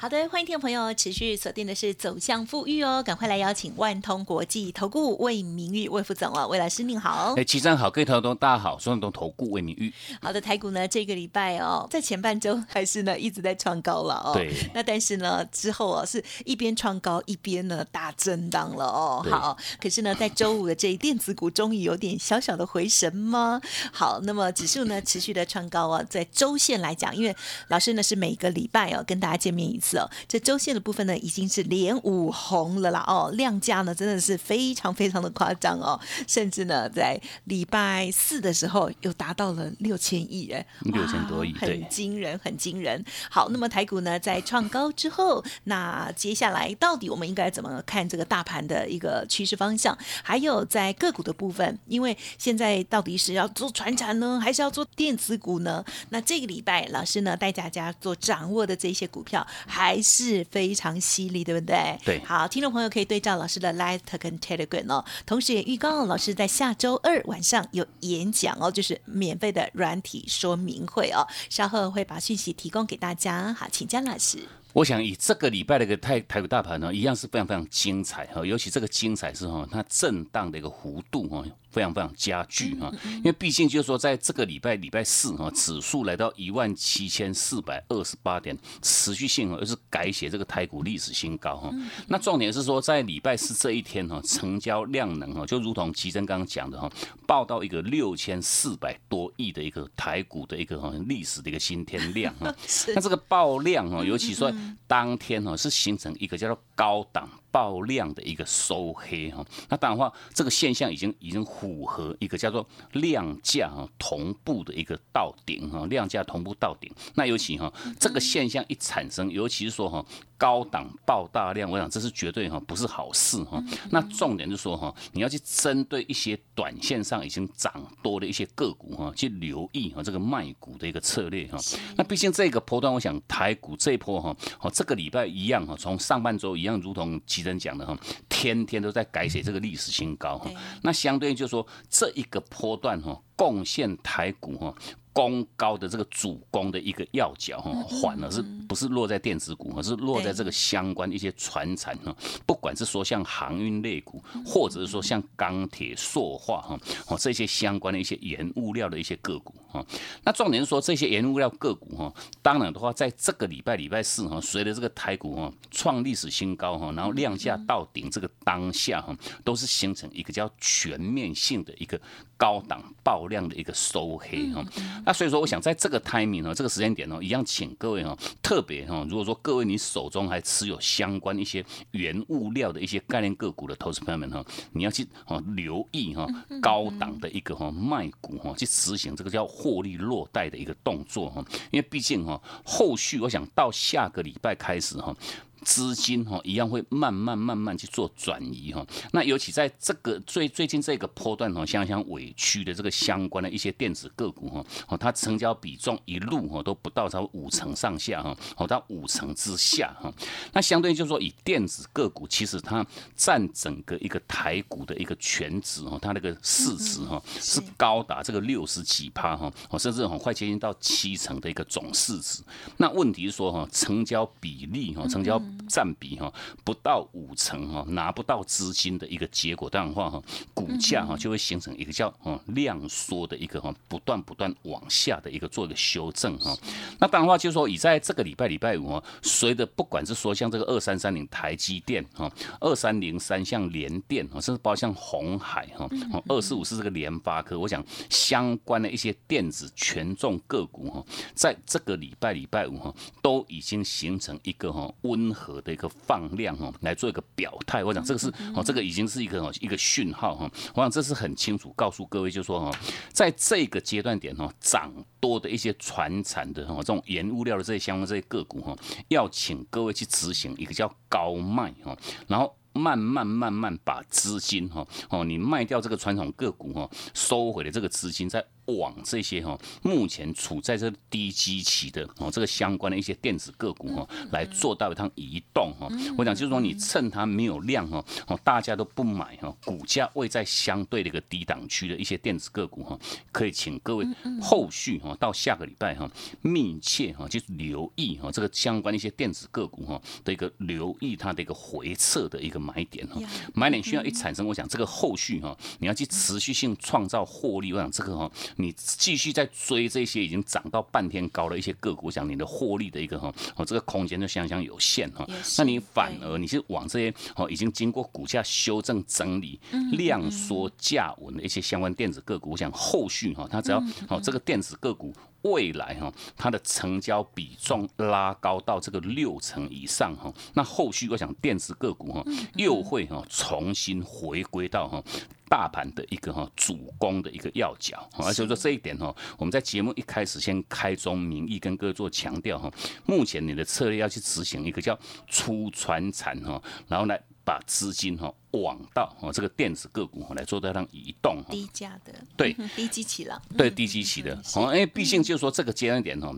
好的，欢迎听众朋友持续锁定的是走向富裕哦，赶快来邀请万通国际投顾魏明玉魏副总哦，魏老师您好。哎，齐正好，各位投众大家好，双东投顾魏明玉。好的，台股呢这个礼拜哦，在前半周还是呢一直在创高了哦。对。那但是呢之后啊是一边创高一边呢大震荡了哦。好，可是呢在周五的这一电子股终于有点小小的回神吗？好，那么指数呢持续的创高啊，在周线来讲，因为老师呢是每个礼拜哦跟大家见面一次。这周线的部分呢，已经是连五红了啦哦，量价呢真的是非常非常的夸张哦，甚至呢在礼拜四的时候又达到了六千亿哎，六千多亿，很惊人，很惊人。好，那么台股呢在创高之后，那接下来到底我们应该怎么看这个大盘的一个趋势方向？还有在个股的部分，因为现在到底是要做船产呢，还是要做电子股呢？那这个礼拜老师呢带大家做掌握的这些股票，还是非常犀利，对不对？对。好，听众朋友可以对照老师的 Light 跟 Telegram 哦，同时也预告老师在下周二晚上有演讲哦，就是免费的软体说明会哦，稍后会把讯息提供给大家。好，请江老师。我想以这个礼拜的一个台台股大盘呢，一样是非常非常精彩哈，尤其这个精彩是哈，它震荡的一个幅度哈。非常非常加剧哈，因为毕竟就是说，在这个礼拜礼拜四哈，指数来到一万七千四百二十八点，持续性而是改写这个台股历史新高哈。那重点是说，在礼拜四这一天哈，成交量能哈，就如同吉珍刚刚讲的哈，报到一个六千四百多亿的一个台股的一个哈历史的一个新天量 哈。那这个爆量哈，尤其说当天哦，是形成一个叫做高档。爆量的一个收黑哈，那当然话，这个现象已经已经符合一个叫做量价同步的一个到顶哈，量价同步到顶。那尤其哈，这个现象一产生，尤其是说哈。高档爆大量，我想这是绝对哈不是好事哈。那重点就是说哈，你要去针对一些短线上已经涨多的一些个股哈，去留意哈这个卖股的一个策略哈。那毕竟这个波段，我想台股这一波哈，哦这个礼拜一样哈，从上半周一样，如同奇珍讲的哈，天天都在改写这个历史新高哈。那相对就是说这一个波段哈，贡献台股哈。攻高的这个主攻的一个要角哈，反而是不是落在电子股，而是落在这个相关一些船产哈，不管是说像航运类股，或者是说像钢铁、塑化哈，哦这些相关的一些原物料的一些个股哈。那重点是说这些原物料个股哈，当然的话，在这个礼拜礼拜四哈，随着这个台股哈创历史新高哈，然后量价到顶这个当下哈，都是形成一个叫全面性的一个高档爆量的一个收黑哈。那所以说，我想在这个 timing 呢，这个时间点呢，一样请各位哈，特别哈，如果说各位你手中还持有相关一些原物料的一些概念个股的投资朋友们哈，你要去哈留意哈高档的一个哈卖股哈，去执行这个叫获利落袋的一个动作哈，因为毕竟哈后续我想到下个礼拜开始哈。资金哈一样会慢慢慢慢去做转移哈，那尤其在这个最最近这个波段哈，相相委屈的这个相关的一些电子个股哈，哦它成交比重一路哈都不到超五成上下哈，哦到五成之下哈，那相对就是说以电子个股其实它占整个一个台股的一个全值哈，它那个市值哈是高达这个六十几趴哈，哦甚至很快接近到七成的一个总市值，那问题是说哈成交比例哈成交。down. 占比哈不到五成哈，拿不到资金的一个结果，当然话哈，股价哈就会形成一个叫哦量缩的一个哈不断不断往下的一个做一个修正哈。那当然话就是说，以在这个礼拜礼拜五哈，随着不管是说像这个二三三零台积电哈，二三零三像联电哈，甚至包括像红海哈，二四五是这个联发科，我想相关的一些电子权重个股哈，在这个礼拜礼拜五哈，都已经形成一个哈温。和的一个放量哦，来做一个表态。我想这个是哦，这个已经是一个哦一个讯号哈。我想这是很清楚告诉各位，就说哈，在这个阶段点哦，涨多的一些船产的哈这种原物料的这些相关这些个股哈，要请各位去执行一个叫高卖哈，然后。慢慢慢慢把资金哈哦，你卖掉这个传统个股哈，收回的这个资金在。往这些哈，目前处在这低基期的哦，这个相关的一些电子个股哈，来做到一趟移动哈。我讲就是说，你趁它没有量哈，哦，大家都不买哈，股价位在相对的一个低档区的一些电子个股哈，可以请各位后续哈，到下个礼拜哈，密切哈，就是留意哈，这个相关的一些电子个股哈的一个留意它的一个回撤的一个买点哈，买点需要一产生，我想这个后续哈，你要去持续性创造获利，我想这个哈。你继续在追这些已经涨到半天高的一些个股，讲你的获利的一个哈，哦，这个空间就相当有限哈。那你反而你是往这些哦，已经经过股价修正整理、量缩价稳的一些相关电子个股，我想后续哈，它只要哦这个电子个股未来哈，它的成交比重拉高到这个六成以上哈，那后续我想电子个股哈又会哈重新回归到哈。大盘的一个哈主攻的一个要角，而且说这一点哈，我们在节目一开始先开宗明义跟各位做强调哈，目前你的策略要去执行一个叫出传产哈，然后来把资金哈往到哦这个电子个股来做到让移动，低价的。对。低基期了，对低基期的，哦，因为毕竟就是说这个阶段点哈。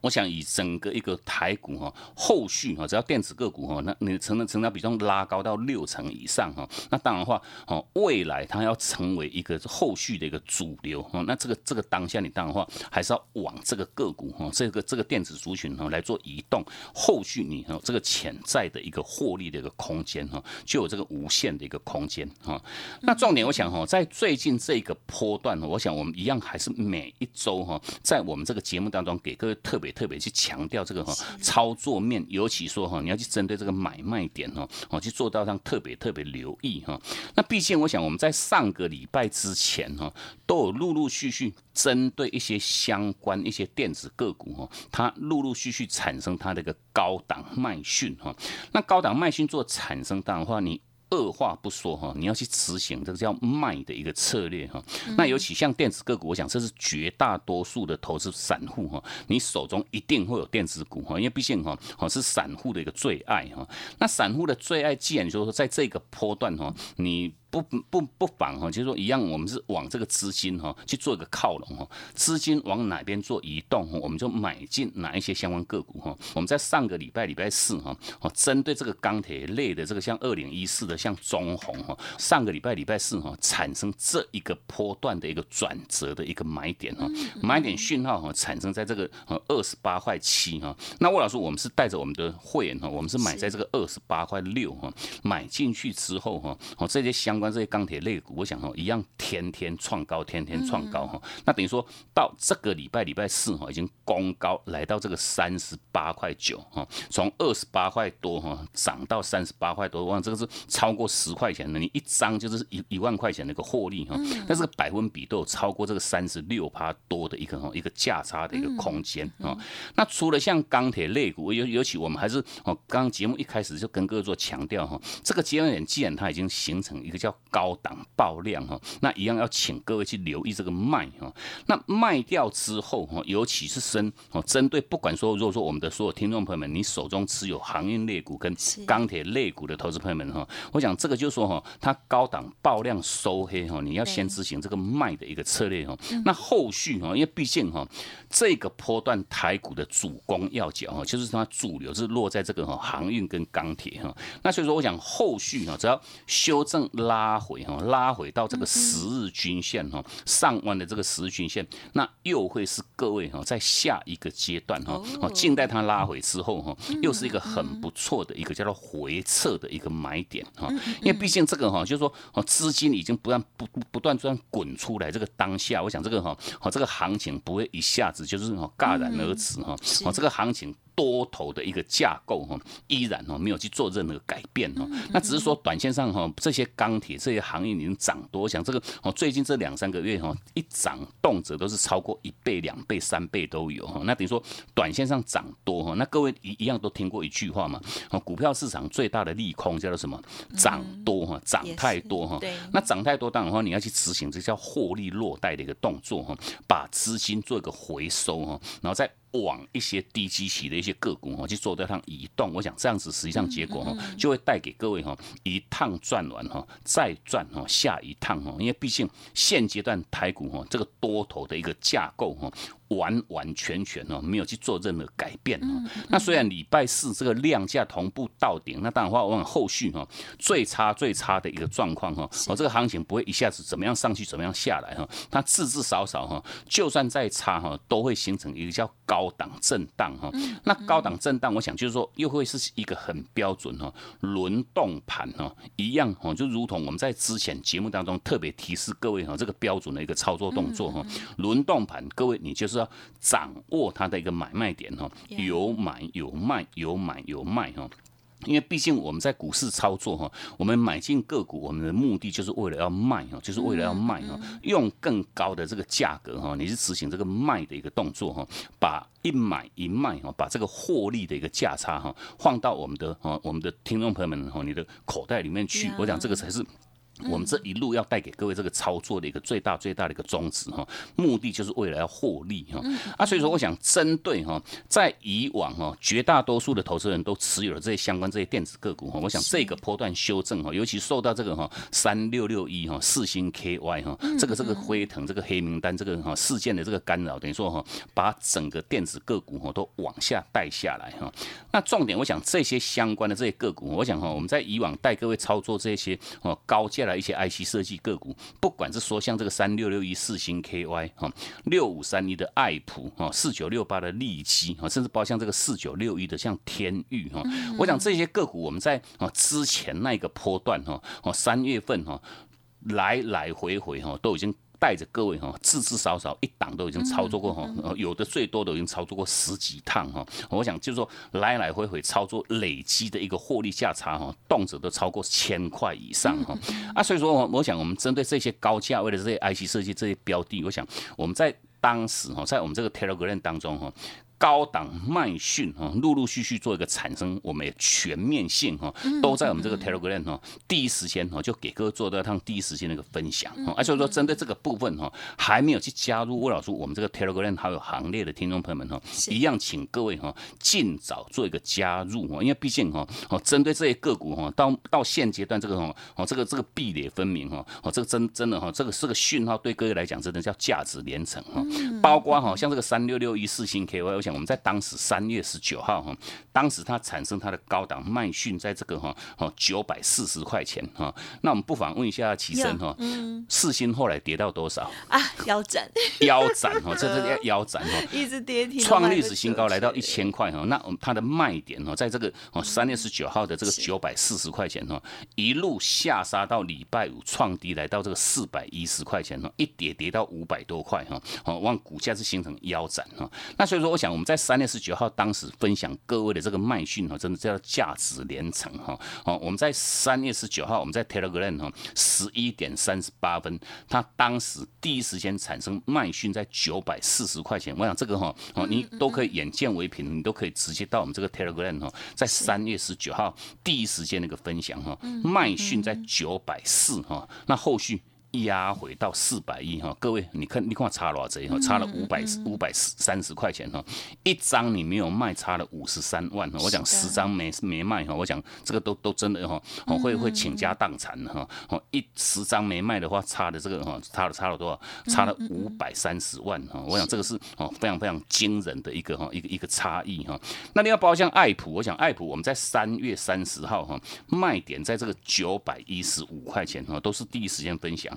我想以整个一个台股哈，后续哈，只要电子个股哈，那你成的成交比重拉高到六成以上哈，那当然的话哦，未来它要成为一个后续的一个主流哈，那这个这个当下你当然话还是要往这个个股哈，这个这个电子族群哈来做移动，后续你哈这个潜在的一个获利的一个空间哈，就有这个无限的一个空间哈。那重点我想哈，在最近这个波段呢，我想我们一样还是每一周哈，在我们这个节目当中给各位特。特别特别去强调这个哈操作面，尤其说哈你要去针对这个买卖点哈哦去做到上特别特别留意哈。那毕竟我想我们在上个礼拜之前哈都有陆陆续续针对一些相关一些电子个股哈，它陆陆续续产生它的一个高档卖讯哈。那高档卖讯做产生当的话，你。二话不说哈，你要去执行这个叫卖的一个策略哈。那尤其像电子个股，我想这是绝大多数的投资散户哈，你手中一定会有电子股哈，因为毕竟哈，哦是散户的一个最爱哈。那散户的最爱，既然就是说在这个波段哈，你。不不不妨哈，就是说一样，我们是往这个资金哈去做一个靠拢哈，资金往哪边做移动，我们就买进哪一些相关个股哈。我们在上个礼拜礼拜四哈，哦，针对这个钢铁类的这个像二零一四的像中红哈，上个礼拜礼拜四哈产生这一个波段的一个转折的一个买点哈，买点讯号哈产生在这个呃二十八块七哈。那魏老师，我们是带着我们的会员哈，我们是买在这个二十八块六哈，买进去之后哈，哦这些相关。这些钢铁类股，我想哈，一样天天创高，天天创高哈。那等于说到这个礼拜礼拜四哈，已经攻高来到这个三十八块九哈，从二十八块多哈涨到三十八块多，哇，这个是超过十块钱的，你一张就是一一万块钱的一个获利哈。但是百分比都有超过这个三十六趴多的一个哈一个价差的一个空间啊。那除了像钢铁类股，尤尤其我们还是哦，刚刚节目一开始就跟各位做强调哈，这个阶段点既然它已经形成一个叫高档爆量哈，那一样要请各位去留意这个卖哈。那卖掉之后哈，尤其是深哦，针对不管说，如果说我们的所有听众朋友们，你手中持有航运类股跟钢铁类股的投资朋友们哈，我想这个就是说哈，它高档爆量收黑哈，你要先执行这个卖的一个策略哈。那后续哈，因为毕竟哈，这个波段台股的主攻要角哈，就是它主流是落在这个哈航运跟钢铁哈。那所以说，我想后续哈，只要修正拉。拉回哈，拉回到这个十日均线哈，上万的这个十日均线，那又会是各位哈，在下一个阶段哈，哦，静待它拉回之后哈，又是一个很不错的一个叫做回撤的一个买点哈，因为毕竟这个哈，就是说哦，资金已经不断不不断这样滚出来，这个当下，我想这个哈，哦，这个行情不会一下子就是哦戛然而止哈，哦，这个行情。多头的一个架构哈，依然哈没有去做任何改变哈，那只是说短线上哈这些钢铁这些行业已经涨多，想这个哦最近这两三个月哈一涨动辄都是超过一倍、两倍、三倍都有哈，那等于说短线上涨多哈，那各位一一样都听过一句话嘛，哦股票市场最大的利空叫做什么？涨多哈，涨太多哈，那涨太多当然话你要去执行这叫获利落袋的一个动作哈，把资金做一个回收哈，然后再。往一些低基期的一些个股哈去做这趟移动，我想这样子实际上结果哈就会带给各位哈一趟赚完哈再赚哈下一趟哈，因为毕竟现阶段台股哈这个多头的一个架构哈。完完全全哦，没有去做任何改变哦。那虽然礼拜四这个量价同步到顶，那当然话，我往后续哈最差最差的一个状况哈，哦，这个行情不会一下子怎么样上去，怎么样下来哈，它至至少少哈，就算再差哈，都会形成一个叫高档震荡哈。那高档震荡，我想就是说，又会是一个很标准哈轮动盘哈，一样哈，就如同我们在之前节目当中特别提示各位哈，这个标准的一个操作动作哈，轮动盘，各位你就是要。掌握它的一个买卖点哈，有买有卖，有买有卖哈。因为毕竟我们在股市操作哈，我们买进个股，我们的目的就是为了要卖哈，就是为了要卖哈，用更高的这个价格哈，你是执行这个卖的一个动作哈，把一买一卖哈，把这个获利的一个价差哈，放到我们的哈，我们的听众朋友们哈，你的口袋里面去，我讲这个才是。我们这一路要带给各位这个操作的一个最大最大的一个宗旨哈，目的就是为了要获利哈。啊，所以说我想针对哈，在以往哈，绝大多数的投资人都持有了这些相关这些电子个股哈。我想这个波段修正哈，尤其受到这个哈三六六一哈四星 KY 哈，这个这个辉腾这个黑名单这个哈事件的这个干扰，等于说哈，把整个电子个股哈都往下带下来哈。那重点我想这些相关的这些个股，我想哈，我们在以往带各位操作这些哦高价。来一些 IC 设计个股，不管是说像这个三六六一四星 KY 哈，六五三一的爱普哈，四九六八的利基哈，甚至包括像这个四九六一的像天域哈，我想这些个股我们在啊之前那个波段哈，哦三月份哈来来回回哈都已经。带着各位哈，至至少少一档都已经操作过哈，有的最多都已经操作过十几趟哈。我想就是说来来回回操作累积的一个获利价差哈，动辄都超过千块以上哈。啊，所以说我我想我们针对这些高价位的这些 IC 设计这些标的，我想我们在当时哈，在我们这个 Telegram 当中哈。高档卖讯哈，陆陆续续做一个产生，我们全面性哈，都在我们这个 Telegram 哈，第一时间哈就给各位做到趟第一时间的一个分享哈，而且说针对这个部分哈，还没有去加入魏老师我们这个 Telegram 好友行列的听众朋友们哈，一样请各位哈尽早做一个加入哈，因为毕竟哈，哦针对这些个股哈，到到现阶段这个哈，哦这个这个壁垒分明哈，哦这个真真的哈，这个是个讯号，对各位来讲真的叫价值连城哈，包括哈像这个三六六一四星 KY。我们在当时三月十九号哈，当时它产生它的高档卖讯，在这个哈哦九百四十块钱哈，那我们不妨问一下齐生哈，四星后来跌到多少啊？腰斩，腰斩哈，这是 腰斩哈，一直跌停，创历史新高，来到一千块哈。那我们它的卖点哈，在这个哦三月十九号的这个九百四十块钱哈，一路下杀到礼拜五创低，来到这个四百一十块钱哈，一跌跌到五百多块哈，哦，往股价是形成腰斩哈。那所以说，我想。我们在三月十九号当时分享各位的这个麦讯哈，真的叫价值连城哈。哦，我们在三月十九号，我们在 Telegram 哈，十一点三十八分，他当时第一时间产生麦讯在九百四十块钱。我想这个哈，哦，你都可以眼见为凭，你都可以直接到我们这个 Telegram 哈，在三月十九号第一时间那个分享哈，卖讯在九百四哈，那后续。压回到四百亿哈，各位你看你看差了这哈，差了五百五百三十块钱哈，一张你没有卖，差了五十三万哈。我讲十张没没卖哈，我讲这个都都真的哈，会会倾家荡产哈。哦，一十张没卖的话，差的这个哈，差了差了多少？差了五百三十万哈。我想这个是哦非常非常惊人的一个哈一个一个差异哈。那你要包括像爱普，我想爱普我们在三月三十号哈卖点在这个九百一十五块钱哈，都是第一时间分享。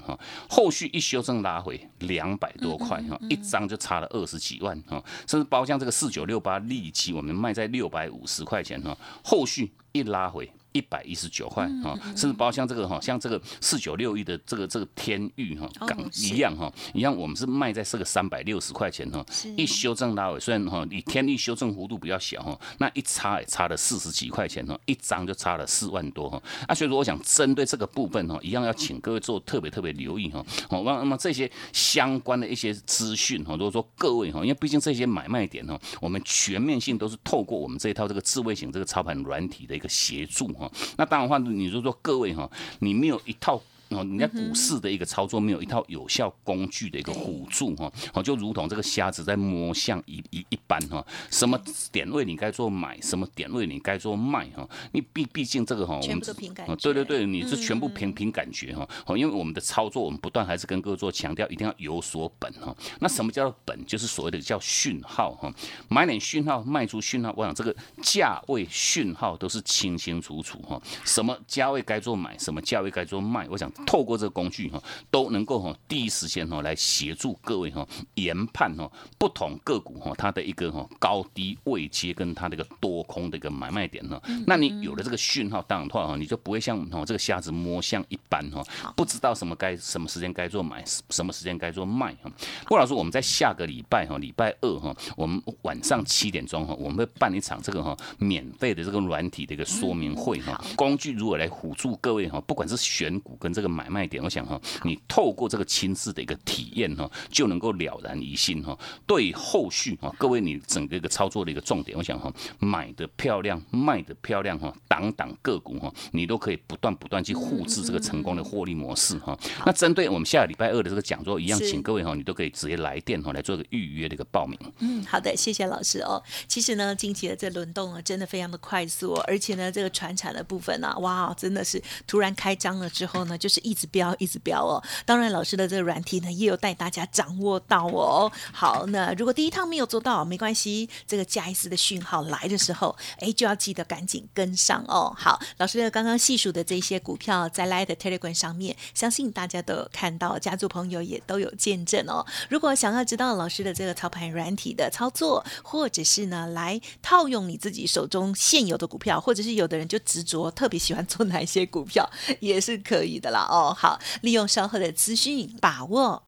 后续一修正拉回两百多块哈，一张就差了二十几万哈，甚至包括像这个四九六八利基，我们卖在六百五十块钱哈，后续一拉回。一百一十九块哈，甚至包括像这个哈，像这个四九六一的这个这个天域哈，港一样哈，一样我们是卖在这个三百六十块钱哈，一修正拉尾，虽然哈你天域修正幅度比较小哈，那一差也差了四十几块钱哈，一张就差了四万多哈，啊，所以说我想针对这个部分哈，一样要请各位做特别特别留意哈，好，那那么这些相关的一些资讯哈，如果说各位哈，因为毕竟这些买卖点哈，我们全面性都是透过我们这一套这个智慧型这个操盘软体的一个协助哈。那当然话，你就说各位哈，你没有一套哦，你在股市的一个操作没有一套有效工具的一个辅助哈，哦，就如同这个瞎子在摸象一一一般哈，什么点位你该做买，什么点位你该做卖哈，你毕毕竟这个哈，我们凭感觉，对对对，你是全部凭凭感觉哈，哦，因为我们的操作，我们不断还是跟各位做强调，一定要有所本哈。那什么叫做本？就是所谓的叫讯号哈，买点讯号，卖出讯号，我想这个价位讯号都是清清楚楚哈，什么价位该做买，什么价位该做卖，我想。透过这个工具哈，都能够哈第一时间哈来协助各位哈研判哈不同个股哈它的一个哈高低位阶跟它的一个多空的一个买卖点哈。那你有了这个讯号，当然的话哈，你就不会像哈这个瞎子摸象一般哈，不知道什么该什么时间该做买，什么时间该做卖哈。郭老师，我们在下个礼拜哈礼拜二哈，我们晚上七点钟哈，我们会办一场这个哈免费的这个软体的一个说明会哈，工具如何来辅助各位哈，不管是选股跟这个。买卖点，我想哈，你透过这个亲自的一个体验哈，就能够了然于心哈。对后续哈，各位你整个一个操作的一个重点，我想哈，买的漂亮，卖的漂亮哈，档档个股哈，你都可以不断不断去复制这个成功的获利模式哈。那针对我们下个礼拜二的这个讲座一样，请各位哈，你都可以直接来电哈，来做一个预约的一个报名。嗯，好的，谢谢老师哦。其实呢，近期的这轮动啊，真的非常的快速，而且呢，这个船产的部分呢，哇，真的是突然开张了之后呢，就是。一直飙，一直飙哦！当然，老师的这个软体呢，也有带大家掌握到哦。好，那如果第一趟没有做到，没关系，这个加一次的讯号来的时候，哎，就要记得赶紧跟上哦。好，老师的刚刚细数的这些股票，在 Light Telegram 上面，相信大家都有看到，家族朋友也都有见证哦。如果想要知道老师的这个操盘软体的操作，或者是呢，来套用你自己手中现有的股票，或者是有的人就执着特别喜欢做哪一些股票，也是可以的啦。哦，好，利用稍后的资讯把握。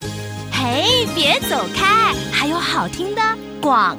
嘿，别走开，还有好听的广。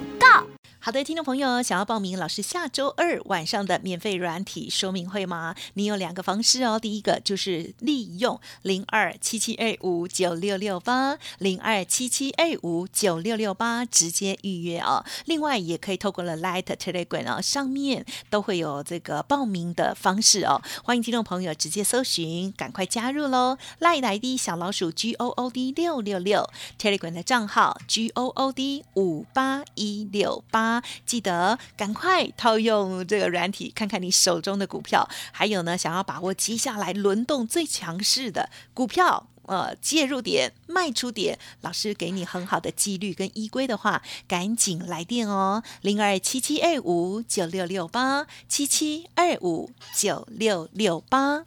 好的，听众朋友，想要报名老师下周二晚上的免费软体说明会吗？你有两个方式哦。第一个就是利用零二七七二五九六六八零二七七二五九六六八直接预约哦。另外也可以透过了 Light Telegram 哦，上面都会有这个报名的方式哦。欢迎听众朋友直接搜寻，赶快加入喽！Light ID 小老鼠 G O O D 六六六 Telegram 的账号 G O O D 五八一六八。记得赶快套用这个软体，看看你手中的股票，还有呢，想要把握接下来轮动最强势的股票，呃，介入点、卖出点，老师给你很好的纪律跟依规的话，赶紧来电哦，零二七七二五九六六八七七二五九六六八。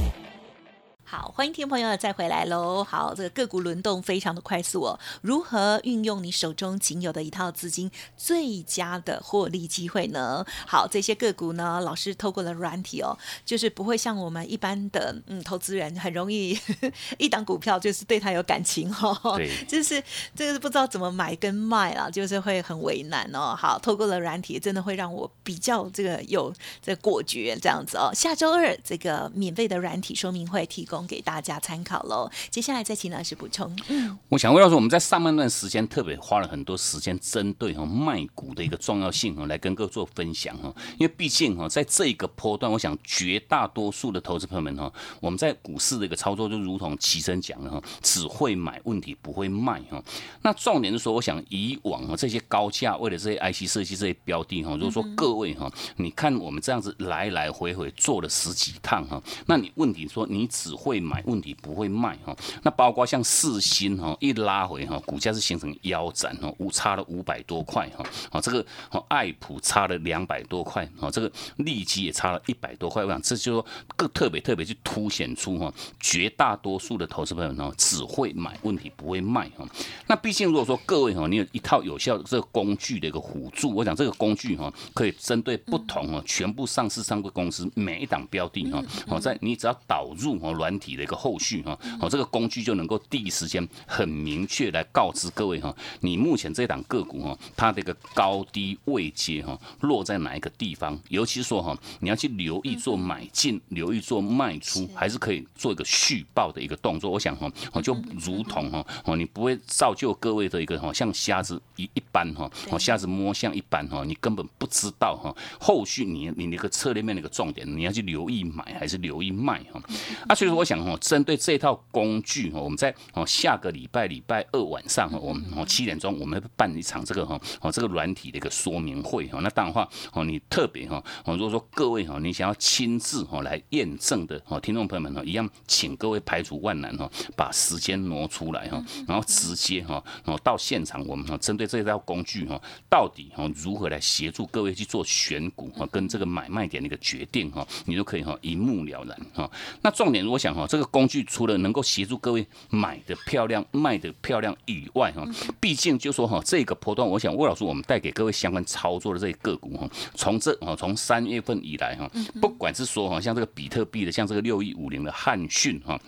好，欢迎听众朋友再回来喽。好，这个个股轮动非常的快速哦。如何运用你手中仅有的一套资金，最佳的获利机会呢？好，这些个股呢，老师透过了软体哦，就是不会像我们一般的嗯投资人，很容易 一档股票就是对他有感情哦。对，就是这个是不知道怎么买跟卖了，就是会很为难哦。好，透过了软体，真的会让我比较这个有这果决这样子哦。下周二这个免费的软体说明会提供。给大家参考喽。接下来再请老师补充。嗯，我想魏老师，我们在上半段时间特别花了很多时间，针对哈卖股的一个重要性哈，来跟各位做分享哈。因为毕竟哈，在这一个波段，我想绝大多数的投资朋友们哈，我们在股市的一个操作就如同齐生讲的哈，只会买问题不会卖哈。那重点是说，我想以往哈这些高价为了这些 IC 设计这些标的哈，如果说各位哈，你看我们这样子来来回回做了十几趟哈，那你问题说你只会。会买，问题不会卖哈。那包括像四星哈，一拉回哈，股价是形成腰斩哈，五差了五百多块哈。啊，这个哦，爱普差了两百多块哦，这个利基也差了一百多块。我想这就说更特别特别去凸显出哈，绝大多数的投资朋友呢只会买，问题不会卖哈。那毕竟如果说各位哈，你有一套有效的这个工具的一个辅助，我想这个工具哈，可以针对不同哦，全部上市上柜公司每一档标的哈，好在你只要导入哦软体的一个后续哈，哦这个工具就能够第一时间很明确来告知各位哈，你目前这档个股哈，它的一个高低位阶哈，落在哪一个地方？尤其说哈，你要去留意做买进，留意做卖出，还是可以做一个续报的一个动作。我想哈，哦就如同哈，哦你不会造就各位的一个哈，像瞎子一一般哈，哦瞎子摸象一般哈，你根本不知道哈，后续你你那个策略面那个重点，你要去留意买还是留意卖哈？啊，所以说我想哈，针对这套工具哈，我们在哦下个礼拜礼拜二晚上哈，我们哦七点钟我们会办一场这个哈哦这个软体的一个说明会哈。那当然话哦，你特别哈哦，如果说各位哈，你想要亲自哈来验证的哦，听众朋友们哈，一样请各位排除万难哈，把时间挪出来哈，然后直接哈哦到现场，我们哈针对这套工具哈，到底哈如何来协助各位去做选股哈，跟这个买卖点的一个决定哈，你都可以哈一目了然哈。那重点，如果想哈，这个个工具除了能够协助各位买的漂亮、卖的漂亮以外哈，毕竟就说哈，这个波段，我想魏老师我们带给各位相关操作的这些个股哈，从这啊从三月份以来哈，不管是说哈像这个比特币的，像这个六一五零的汉讯哈。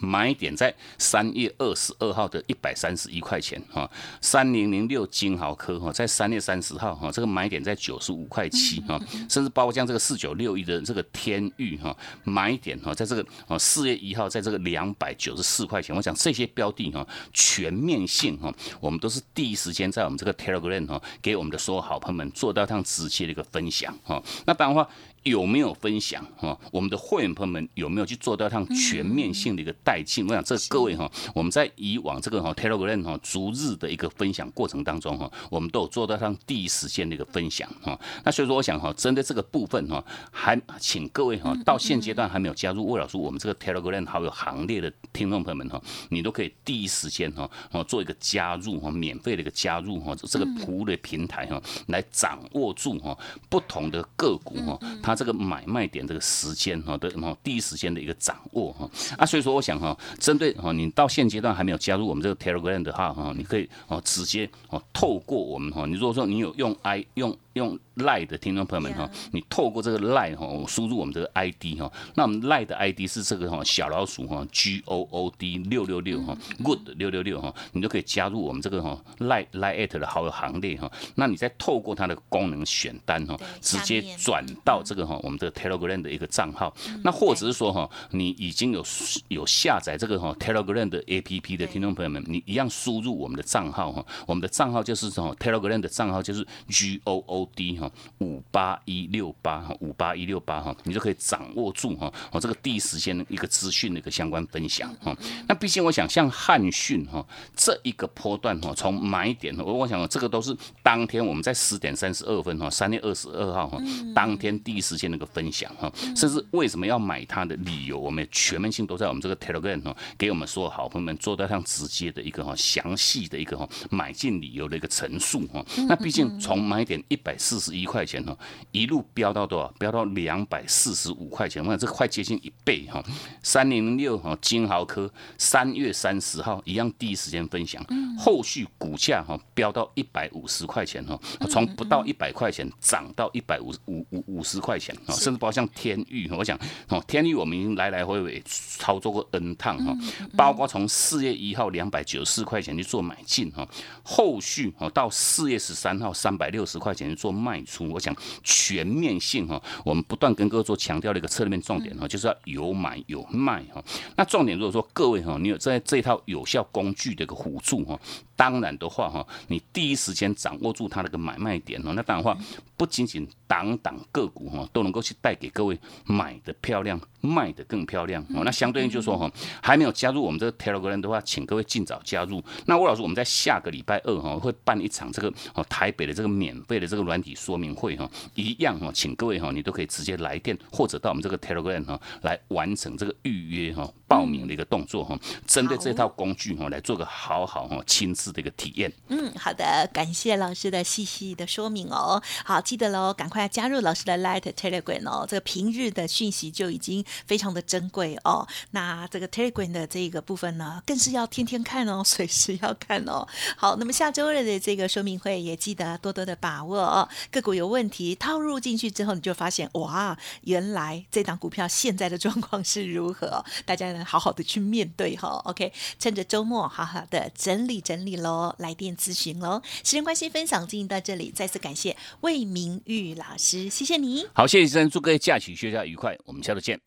买点在三月二十二号的一百三十一块钱哈，三零零六金豪科哈，在三月三十号哈，这个买点在九十五块七哈，甚至包括像这个四九六一的这个天域哈，买点哈，在这个哦四月一号，在这个两百九十四块钱，我想这些标的哈，全面性哈，我们都是第一时间在我们这个 Telegram 哈，给我们的所有好朋友们做到这样直接的一个分享哈，那当然话。有没有分享哈？我们的会员朋友们有没有去做到趟全面性的一个带进？我想这各位哈，我们在以往这个哈 Telegram 哈逐日的一个分享过程当中哈，我们都有做到趟第一时间的一个分享哈。那所以说，我想哈，针对这个部分哈，还请各位哈，到现阶段还没有加入魏老师我们这个 Telegram 好友行列的听众朋友们哈，你都可以第一时间哈，哦做一个加入哈，免费的一个加入哈，这个服务的平台哈，来掌握住哈不同的个股哈，它。这个买卖点这个时间哈的哈第一时间的一个掌握哈。啊，所以说我想哈，针对哈你到现阶段还没有加入我们这个 Telegram 的话哈，你可以哦直接哦透过我们哈，你如果说你有用 i 用用。赖的听众朋友们哈，你透过这个赖哈，输入我们这个 ID 哈，那我们赖的 ID 是这个哈小老鼠哈 G O O D 六六六哈，Good 六六六哈，你就可以加入我们这个哈赖赖 at 的好友行列哈。那你再透过它的功能选单哈，直接转到这个哈我们的 Telegram 的一个账号。那或者是说哈，你已经有有下载这个哈 Telegram 的 APP 的听众朋友们，你一样输入我们的账号哈，我们的账号就是什么 Telegram 的账号就是 G O O D 哈。五八一六八哈，五八一六八哈，你就可以掌握住哈，哦这个第一时间的一个资讯的一个相关分享哈。那毕竟我想像汉讯哈这一个波段哈，从买点我我想这个都是当天我们在十点三十二分哈，三月二十二号哈，当天第一时间的一个分享哈，甚至为什么要买它的理由，我们全面性都在我们这个 Telegram 哈，给我们所有好朋友们做到像直接的一个哈详细的一个哈买进理由的一个陈述哈。那毕竟从买点一百四十。一块钱哈，一路飙到多少？飙到两百四十五块钱，我想这快接近一倍哈。三零零六哈，金豪科三月三十号一样第一时间分享，后续股价哈飙到一百五十块钱哈，从不到一百块钱涨到一百五五五五十块钱啊，甚至包括像天域，我想哦，天域我们已经来来回回操作过 N 趟哈，包括从四月一号两百九十四块钱去做买进哈，后续哦到四月十三号三百六十块钱去做卖。出，我想全面性哈，我们不断跟各位做强调的一个策略面重点哈，就是要有买有卖哈。那重点如果说各位哈，你有在这套有效工具的一个辅助哈，当然的话哈，你第一时间掌握住它的一个买卖点哦，那当然话不仅仅档档个股哈都能够去带给各位买的漂亮，卖的更漂亮哦。那相对应就说哈，还没有加入我们这个 Telegram 的话，请各位尽早加入。那魏老师，我们在下个礼拜二哈会办一场这个哦台北的这个免费的这个软体说。说明会哈，一样哈，请各位哈，你都可以直接来电或者到我们这个 Telegram 哈来完成这个预约哈，报名的一个动作哈，针对这套工具哈来做个好好哈亲自的一个体验。嗯，好的，感谢老师的细细的说明哦。好，记得喽，赶快加入老师的 Light Telegram 哦。这个平日的讯息就已经非常的珍贵哦。那这个 Telegram 的这个部分呢，更是要天天看哦，随时要看哦。好，那么下周日的这个说明会也记得多多的把握哦。个股有问题套入进去之后，你就发现哇，原来这档股票现在的状况是如何？大家呢好好的去面对哈。OK，趁着周末好好的整理整理喽，来电咨询喽。时间关系，分享进行到这里，再次感谢魏明玉老师，谢谢你。好，谢谢医生，祝各位假期休假愉快，我们下周见。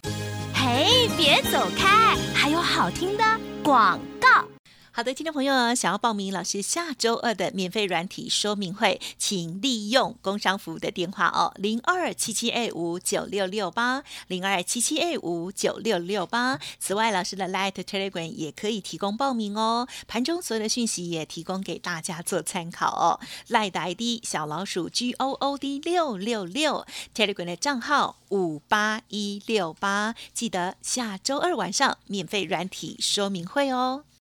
嘿，别走开，还有好听的广告。好的，听众朋友，想要报名老师下周二的免费软体说明会，请利用工商服务的电话哦，零二七七 A 五九六六八，零二七七 A 五九六六八。此外，老师的 Light Telegram 也可以提供报名哦，盘中所有的讯息也提供给大家做参考哦。Light ID 小老鼠 G O O D 六六六，Telegram 的账号五八一六八，记得下周二晚上免费软体说明会哦。